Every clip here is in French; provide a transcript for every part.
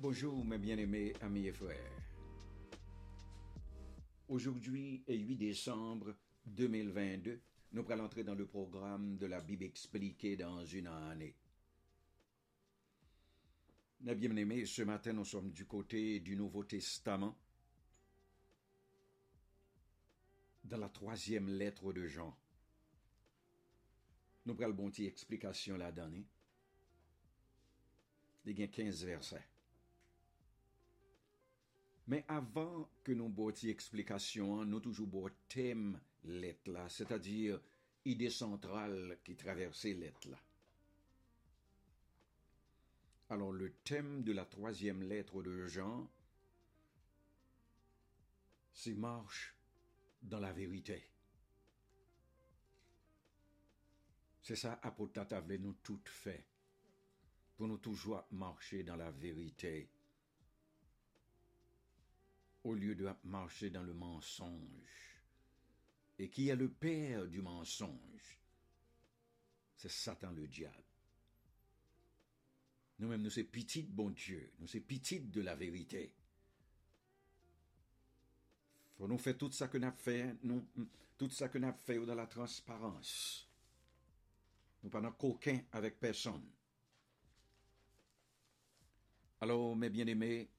Bonjour mes bien-aimés amis et frères. Aujourd'hui est 8 décembre 2022. Nous allons entrer dans le programme de la Bible expliquée dans une année. Mes bien-aimés, ce matin nous sommes du côté du Nouveau Testament, dans la troisième lettre de Jean. Nous prenons bon petite explication là-dedans. Il y a 15 versets. Mais avant que nous bâtions explication, nous toujours beau thème lettre là, c'est-à-dire idée centrale qui traversait lettre là. Alors le thème de la troisième lettre de Jean, c'est marche dans la vérité. C'est ça, apôtre Tata nous toutes fait, pour nous toujours marcher dans la vérité au lieu de marcher dans le mensonge. Et qui est le père du mensonge? C'est Satan le diable. Nous-mêmes, nous sommes petites, bon Dieu, nous sommes petites de la vérité. Faut nous faire tout ça que nous fait, nous, tout ça que nous fait dans la transparence. Nous pas qu'aucun avec personne. Alors, mes bien-aimés,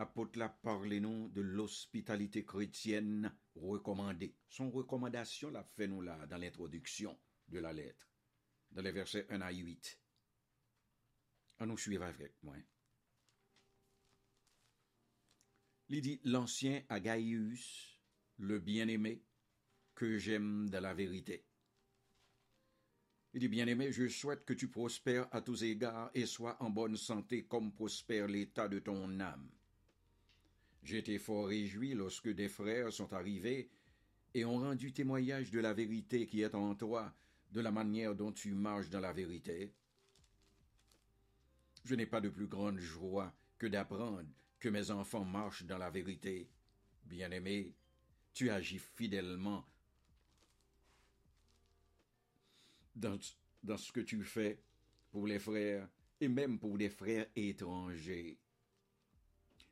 apôtre la parlez-nous de l'hospitalité chrétienne recommandée. Son recommandation la fait nous là dans l'introduction de la lettre, dans les versets 1 à 8. On nous suivre avec moi. Il dit l'ancien Agaïus, le bien-aimé, que j'aime de la vérité. Il dit bien-aimé, je souhaite que tu prospères à tous égards et sois en bonne santé comme prospère l'état de ton âme J'étais fort réjoui lorsque des frères sont arrivés et ont rendu témoignage de la vérité qui est en toi, de la manière dont tu marches dans la vérité. Je n'ai pas de plus grande joie que d'apprendre que mes enfants marchent dans la vérité. Bien-aimé, tu agis fidèlement dans, ce que tu fais pour les frères et même pour les frères étrangers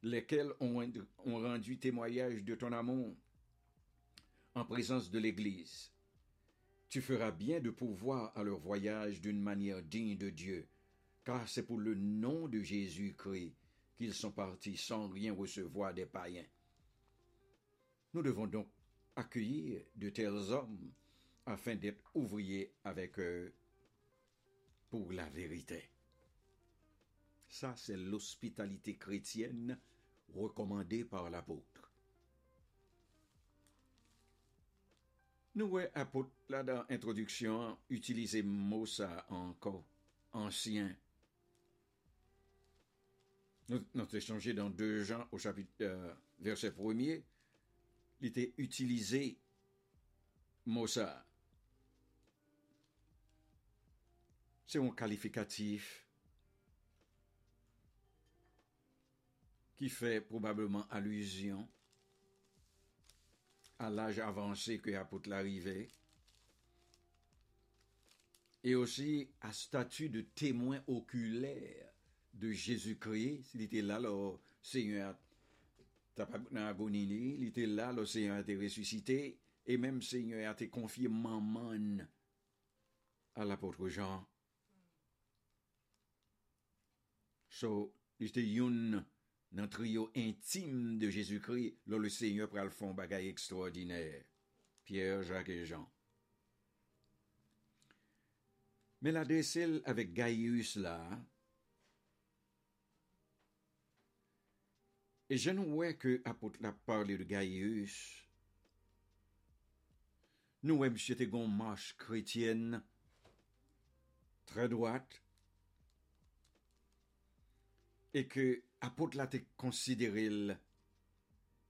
lesquels ont, rendu témoignage de ton amour en présence de l'Église. Tu feras bien de pouvoir à leur voyage d'une manière digne de Dieu, car c'est pour le nom de Jésus-Christ qu'ils sont partis sans rien recevoir des païens. Nous devons donc accueillir de tels hommes afin d'être ouvriers avec eux pour la vérité. Ça, c'est l'hospitalité chrétienne recommandée par l'apôtre. Nous voyons apôtre là dans l'introduction utiliser mot ça encore ancien. Nous, avons échangé dans deux Jean au chapitre euh, verset premier. Il était utilisé mot ça. C'est un qualificatif qui fait probablement allusion à l'âge avancé que apôtre l'arrivée, et aussi à statut de témoin oculaire de Jésus-Christ. S'il était là, le Seigneur il était là, le Seigneur a été ressuscité, et même Seigneur a été confié maman à l'apôtre Jean. So, il était une le trio intime de Jésus-Christ, là, le Seigneur pral fond bagaille extraordinaire. Pierre, Jacques et Jean. Mais la décelle avec Gaius là, et je ne vois que apôtre la parlé de Gaius, nous, monsieur, te gon marche chrétienne, très droite, et que apot la te konsideril,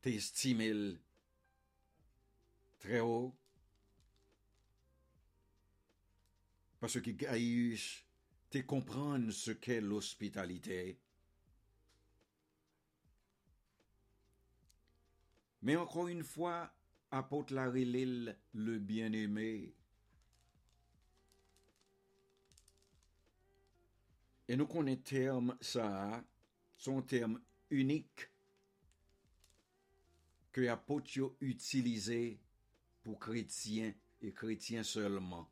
te estimil, tre ou, paske ki Gaius te kompran se ke l'ospitalite. Me ankon yon fwa, apot la relil le bien eme, E nou konen term sa a, son terme unique que apôtre utilisé pour chrétiens et chrétiens seulement.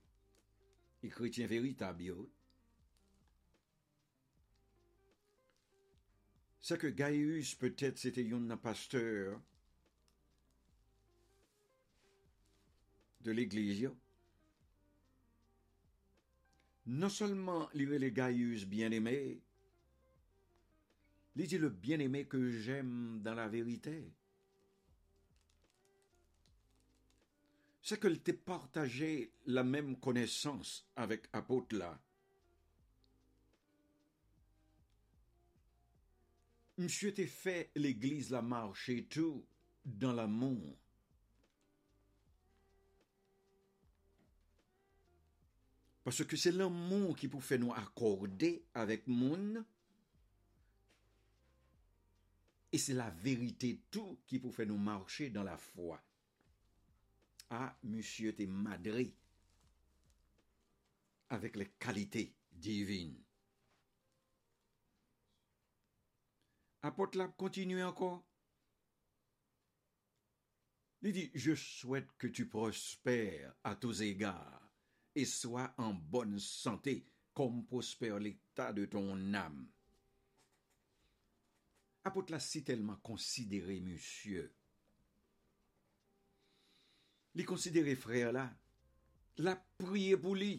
Et chrétiens véritables. C'est que Gaius, peut-être, c'était un pasteur de l'église. Non seulement il les Gaius bien-aimé, dit le bien-aimé que j'aime dans la vérité. C'est qu'il t'a partagé la même connaissance avec apôtre là. Monsieur t'a fait l'église la marcher tout dans l'amour. Parce que c'est l'amour qui peut faire nous accorder avec monde. Et c'est la vérité tout qui peut faire nous marcher dans la foi. Ah, monsieur, t'es madré avec les qualités divines. Apôtre là continue encore. Il dit, je souhaite que tu prospères à tous égards et sois en bonne santé, comme prospère l'état de ton âme. Apote la si telman konsidere monsye. Li konsidere frè la, la priye pou li.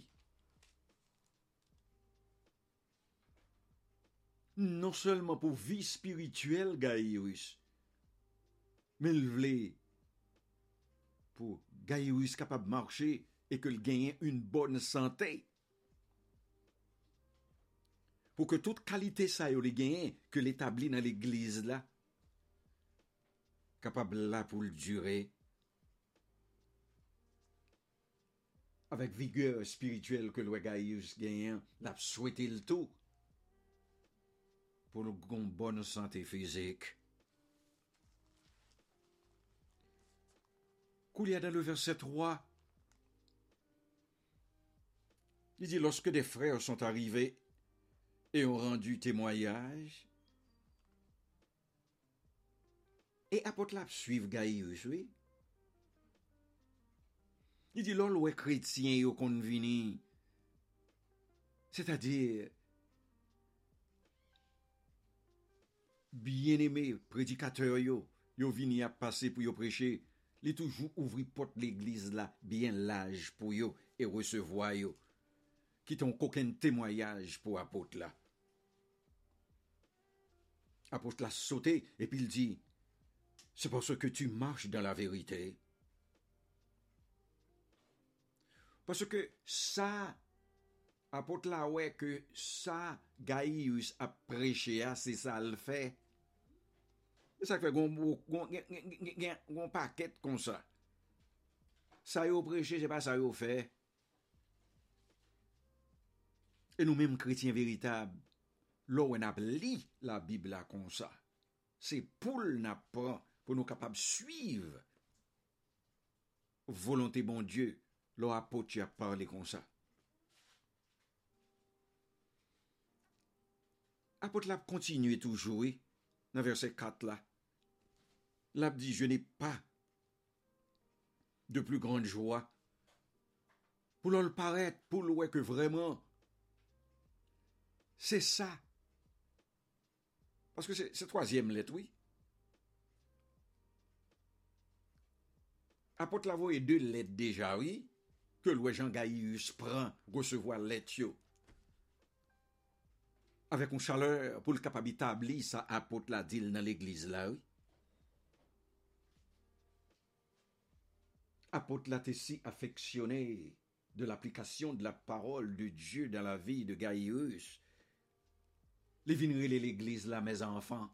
Non selman pou vi spirituel Gairus, men l vle pou Gairus kapab marchè e ke l genyen un bonne santè. Pour que toute qualité ça le que l'établit dans l'église là, capable là pour le durer, avec vigueur spirituelle que le Gaius gagne, l'a souhaité le tout. Pour une bonne santé physique. Qu'il y a dans le verset 3, Il dit, lorsque des frères sont arrivés et ont rendu témoignage. Et apôtre là suivent Gaïus, oui. Il dit l'on ouais chrétien yo kon vini. C'est-à-dire bien-aimé prédicateur yo, yo vini à passer pour yo prêcher, li toujours ouvri porte l'église là bien large pour yo et recevoir yo qui ton aucun témoignage pour apôtre là. Apôtre l'a sauté et puis il dit, c'est parce que tu marches dans la vérité. Parce que ça, apôtre là, ouais, que ça, Gaius a prêché, c'est ça le fait. C'est ça fait qu'on paquet comme ça. Ça y est prêché, c'est pas ça y est fait. Et nous-mêmes, chrétiens véritables, lò wè nap li la Bib la kon sa. Se pou l nap pran pou nou kapab suiv volonté bon Diyo lò apot ya parle kon sa. Apot la kontinue toujoui nan verse 4 la. La dit, je n'ai pas de plus grande joie pou lò l'paret, pou lò wè ke vreman. Se sa Parce que c'est troisième lettre, oui. Apôtre et deux lettres déjà, oui, que le Jean Gaius prend recevoir lettre avec une chaleur pour le capable d'établir ça apôtre la dit dans l'église là, oui. Apôtre la si affectionné de l'application de la parole de Dieu dans la vie de Gaius les vineries l'église là, mes enfants.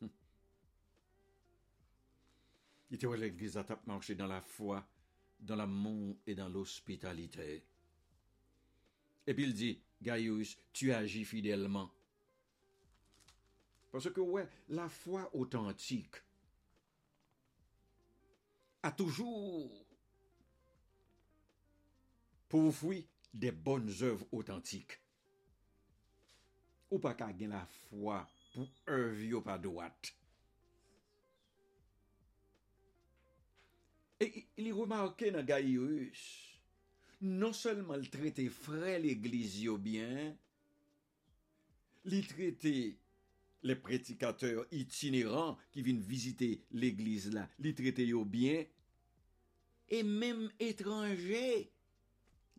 Il était l'église a marché dans la foi, dans l'amour et dans l'hospitalité. Et puis il dit, Gaius, tu agis fidèlement. Parce que, ouais, la foi authentique a toujours pour des bonnes œuvres authentiques. ou pa ka gen la fwa pou ev yo pa doat. E li remarke nan Gaius, non selman l trete fre l'eglise yo bien, li trete le pretikater itineran ki vin vizite l'eglise la, li trete yo bien, e menm etranje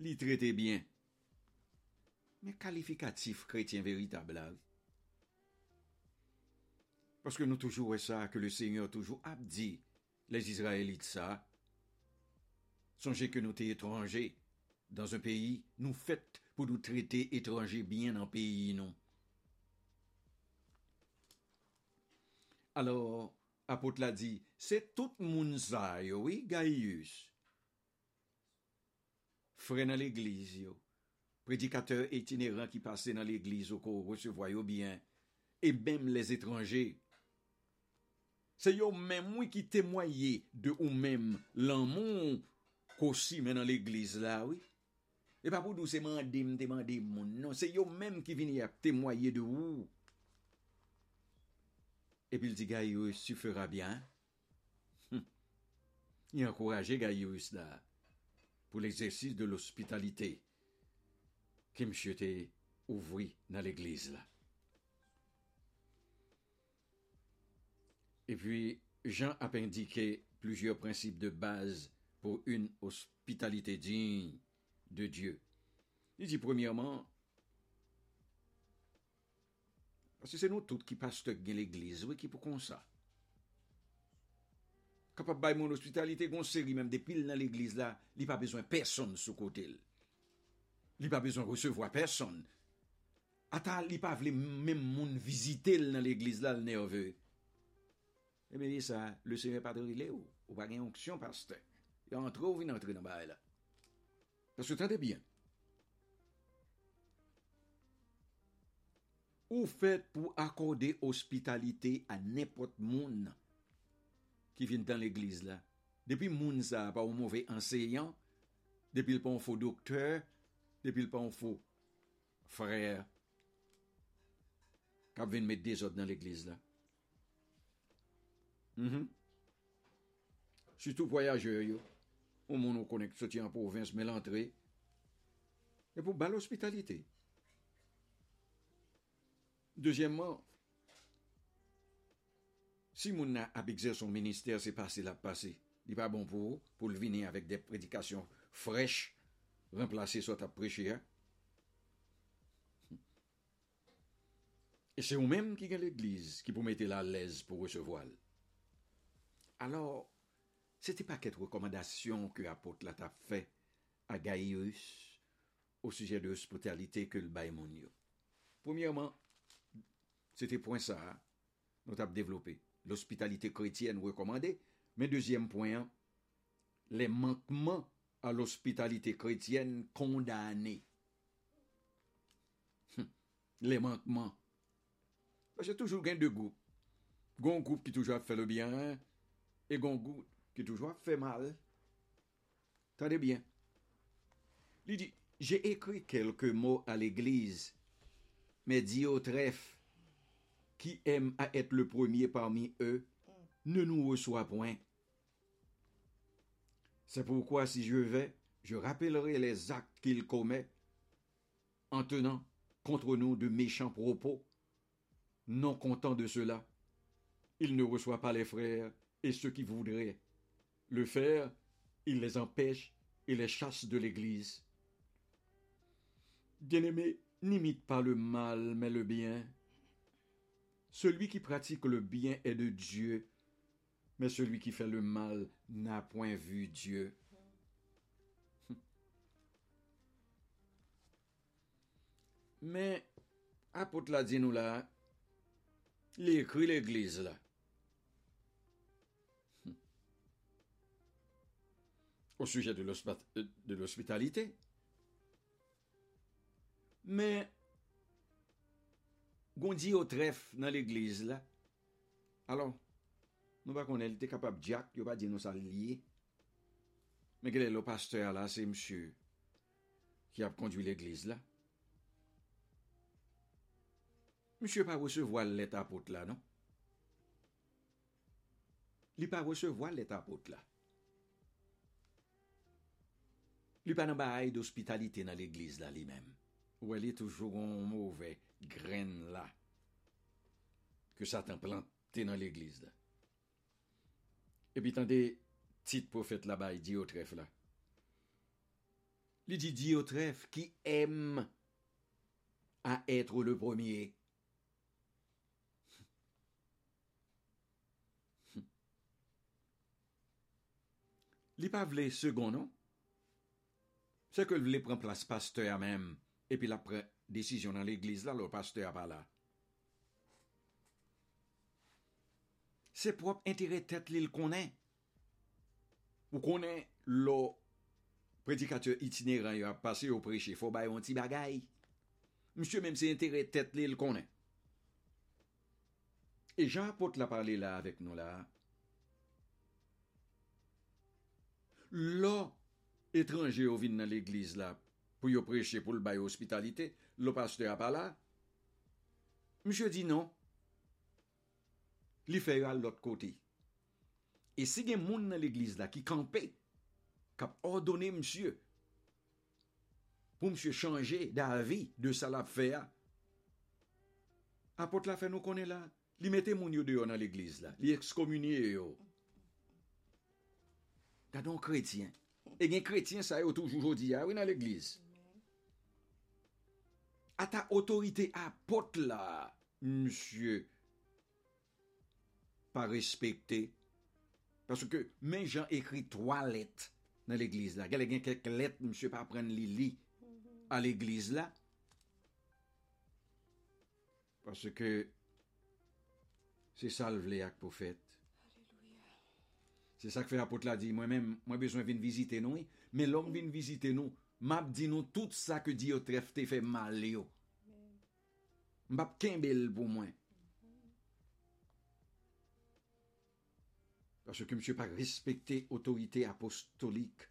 li trete bien. Men kalifikatif kretien veritab la. Paske nou toujou we sa, ke le seigneur toujou ap di, les Israelite sa, sonje ke nou te etranje, dan zon peyi, nou fet pou nou trete etranje bien nan peyi nou. Alors, apote la di, se tout moun zay yo, oui, Gaius, fre nan l'eglise yo, prédicateurs itinérants qui passaient dans l'église au cours recevaient bien, et même les étrangers. C'est eux-mêmes qui témoignaient de eux-mêmes l'amour qu'aussi dans l'église là, oui. Et pas pour nous, c'est demander, demander, mon non, c'est eux-mêmes qui viennent témoigner de vous. Et puis il dit, Gaius, tu feras bien. Hum. Il encourageait Gaius là pour l'exercice de l'hospitalité. ki msye te ouvri nan l'eglize la. Et puis, Jean ap indiqué plusieurs principes de base pour une hospitalité digne de Dieu. Il dit premièrement, parce que c'est nous toutes qui pasteurs dans l'église, oui, qui pour qu'on ça. Kapap bay mon hospitalité, gon série même des piles dans l'église là, il n'y a pas besoin de personne sous côté. Li pa bezon resevo a person. Ata li pa vle mèm moun vizite l nan l'eglise la l ne ove. Eh e me di sa, le seve padri le ou, ou pa gen onksyon paste. Yon antre ou vin antre nan ba e la. Paske tante bien. Ou fèt pou akorde ospitalite a nepot moun ki vin tan l'eglise la. Depi moun sa pa ou mouve anseyan, depi l pon fò dokteur, depuis le pas faux frère, qui vient mettre des autres dans l'église là. Mm Surtout voyageurs. Au monde on connaît en province, mais l'entrée. Et pour belle hospitalité. Deuxièmement, si mon a exercé son ministère, c'est passé là passé. Il pas bon pour pour le venir avec des prédications remplacer ce que prêché. Hein? Et c'est vous-même qui gagne l'église qui vous mettez la l'aise pour recevoir. Alors, c'était pas quelque recommandation que l'apôtre l'a fait à Gaius au sujet de l'hospitalité que le baïmonio? Premièrement, c'était point ça, hein, nous avons développé. L'hospitalité chrétienne recommandée. Mais deuxième point, les manquements à l'hospitalité chrétienne condamnée. Hum, les manquements. Que toujours gain de groupes. Un groupe qui toujours fait le bien et un groupe qui toujours fait mal. Tenez bien. Il dit, j'ai écrit quelques mots à l'église, mais dit au trèfle, qui aime à être le premier parmi eux, ne nous reçoit point. C'est pourquoi si je vais, je rappellerai les actes qu'il commet en tenant contre nous de méchants propos. Non content de cela, il ne reçoit pas les frères et ceux qui voudraient le faire, il les empêche et les chasse de l'Église. Bien-aimé, n'imite pas le mal, mais le bien. Celui qui pratique le bien est de Dieu, mais celui qui fait le mal n'a point vu Dieu. Mais, apôtre l'a dit nous là, il écrit l'église là. Au sujet de l'hospitalité. Mais, on dit au trèfle dans l'église là. Alors, Nou pa konen, li te kapab diak, yo pa di nou sa liye. Men gele lo pasteur la, se msye ki ap kondwi l'eglise la. Msye pa resevoa let apot la, non? Li pa resevoa let apot la. Li pa nan ba ay d'ospitalite nan l'eglise la li mem. Ou el li toujou goun mouve gren la. Ke satan plante nan l'eglise la. E pi tan de tit profet la bay Diotref la. Li di Diotref ki em a etre le premier. Li pa vle second, non? Se ke vle pren plas pasteur a mem, epi la pre desisyon nan l'eglise la, lo pasteur a pa la. se prop entere tet li l konen. Ou konen lo predikateur itineran yo ap pase yo preche, fo bay yon ti bagay. Monsye menm se entere tet li l konen. E jan apot la pale la avek nou la. Lo etranje yo vin nan l'eglise la pou yo preche pou l bay hospitalite, lo paste ap ala. Monsye di non. li fè al lot kote. E si gen moun nan l'eglise la ki kampe, kap ordone msye, pou msye chanje da avi de sa la fè a, apot la fè nou konen la, li mette moun yo deyo nan l'eglise la, li ekskomunye yo. Dadon kretien, e gen kretien sa yo toujou jodi ya, ah wè nan l'eglise. A ta otorite apot la, msye, pa respekte. Paske ke men jan ekri 3 let nan l'eglise la. Gale gen kek let msye pa pren li li a l'eglise la. Paske se salve le ak pou fèt. Se sa k fè apot la di, mwen mèm, mwen bezwen vin vizite nou, men lòm vin vizite nou, map di nou tout sa ke di yo trefte fè mal yo. Mbap ken bel pou mwen. Parce que monsieur pas respecté autorité apostolique.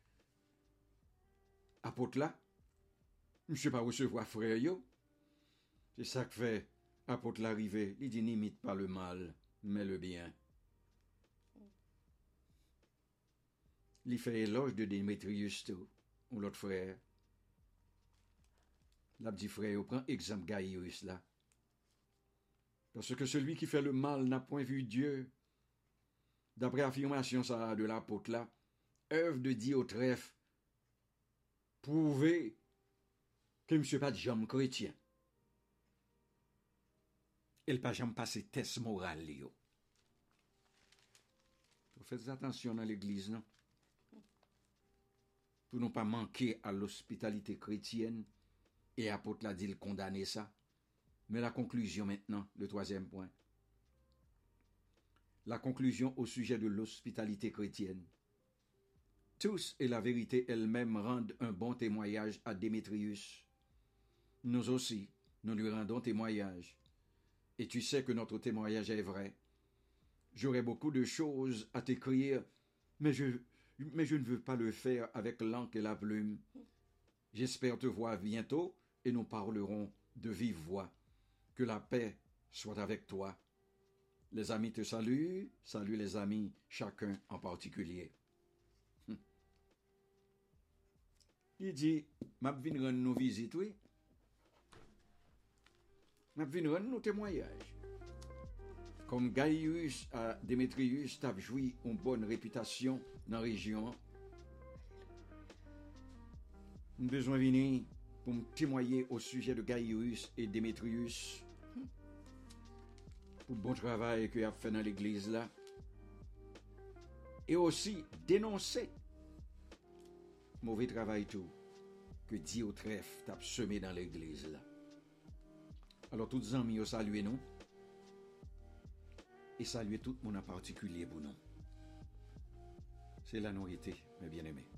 Apôtre là, monsieur pas recevoir frère yo. C'est ça que fait apôtre l'arrivée. Il dit n'imite pas le mal, mais le bien. Il fait éloge de Démétrius ou l'autre frère. L'a dit frère, prend exemple Gaius là. Parce que celui qui fait le mal n'a point vu Dieu. D'après affirmation ça de l'apôtre là, œuvre de Diotref prouvait que monsieur pas de jambe chrétien. Il pas jamais passé test moral yo. Faites attention dans l'église, non? Pour ne pas manquer à l'hospitalité chrétienne, et apôtre l'a dit, condamner ça. Mais la conclusion maintenant, le troisième point la conclusion au sujet de l'hospitalité chrétienne. Tous et la vérité elle-même rendent un bon témoignage à Démétrius. Nous aussi, nous lui rendons témoignage. Et tu sais que notre témoignage est vrai. J'aurais beaucoup de choses à t'écrire, mais je, mais je ne veux pas le faire avec l'encre et la plume. J'espère te voir bientôt et nous parlerons de vive voix. Que la paix soit avec toi. Les amis te saluent, salut les amis, chacun en particulier. Hum. Il dit, m'a vin rendre nous visite, oui. M'a vin rendre nos témoignages. Comme Gaius à Démétrius t'a joui une bonne réputation dans la région. Nous besoin venir pour me témoigner au sujet de Gaius et Démétrius bon travail qu'il a fait dans l'église là. Et aussi dénoncer mauvais travail tout que Dieu au trèfle t'a semé dans l'église là. Alors tous les amis, saluez nous. Et saluez tout le monde en particulier pour nous. C'est la nourriture, mes bien-aimés.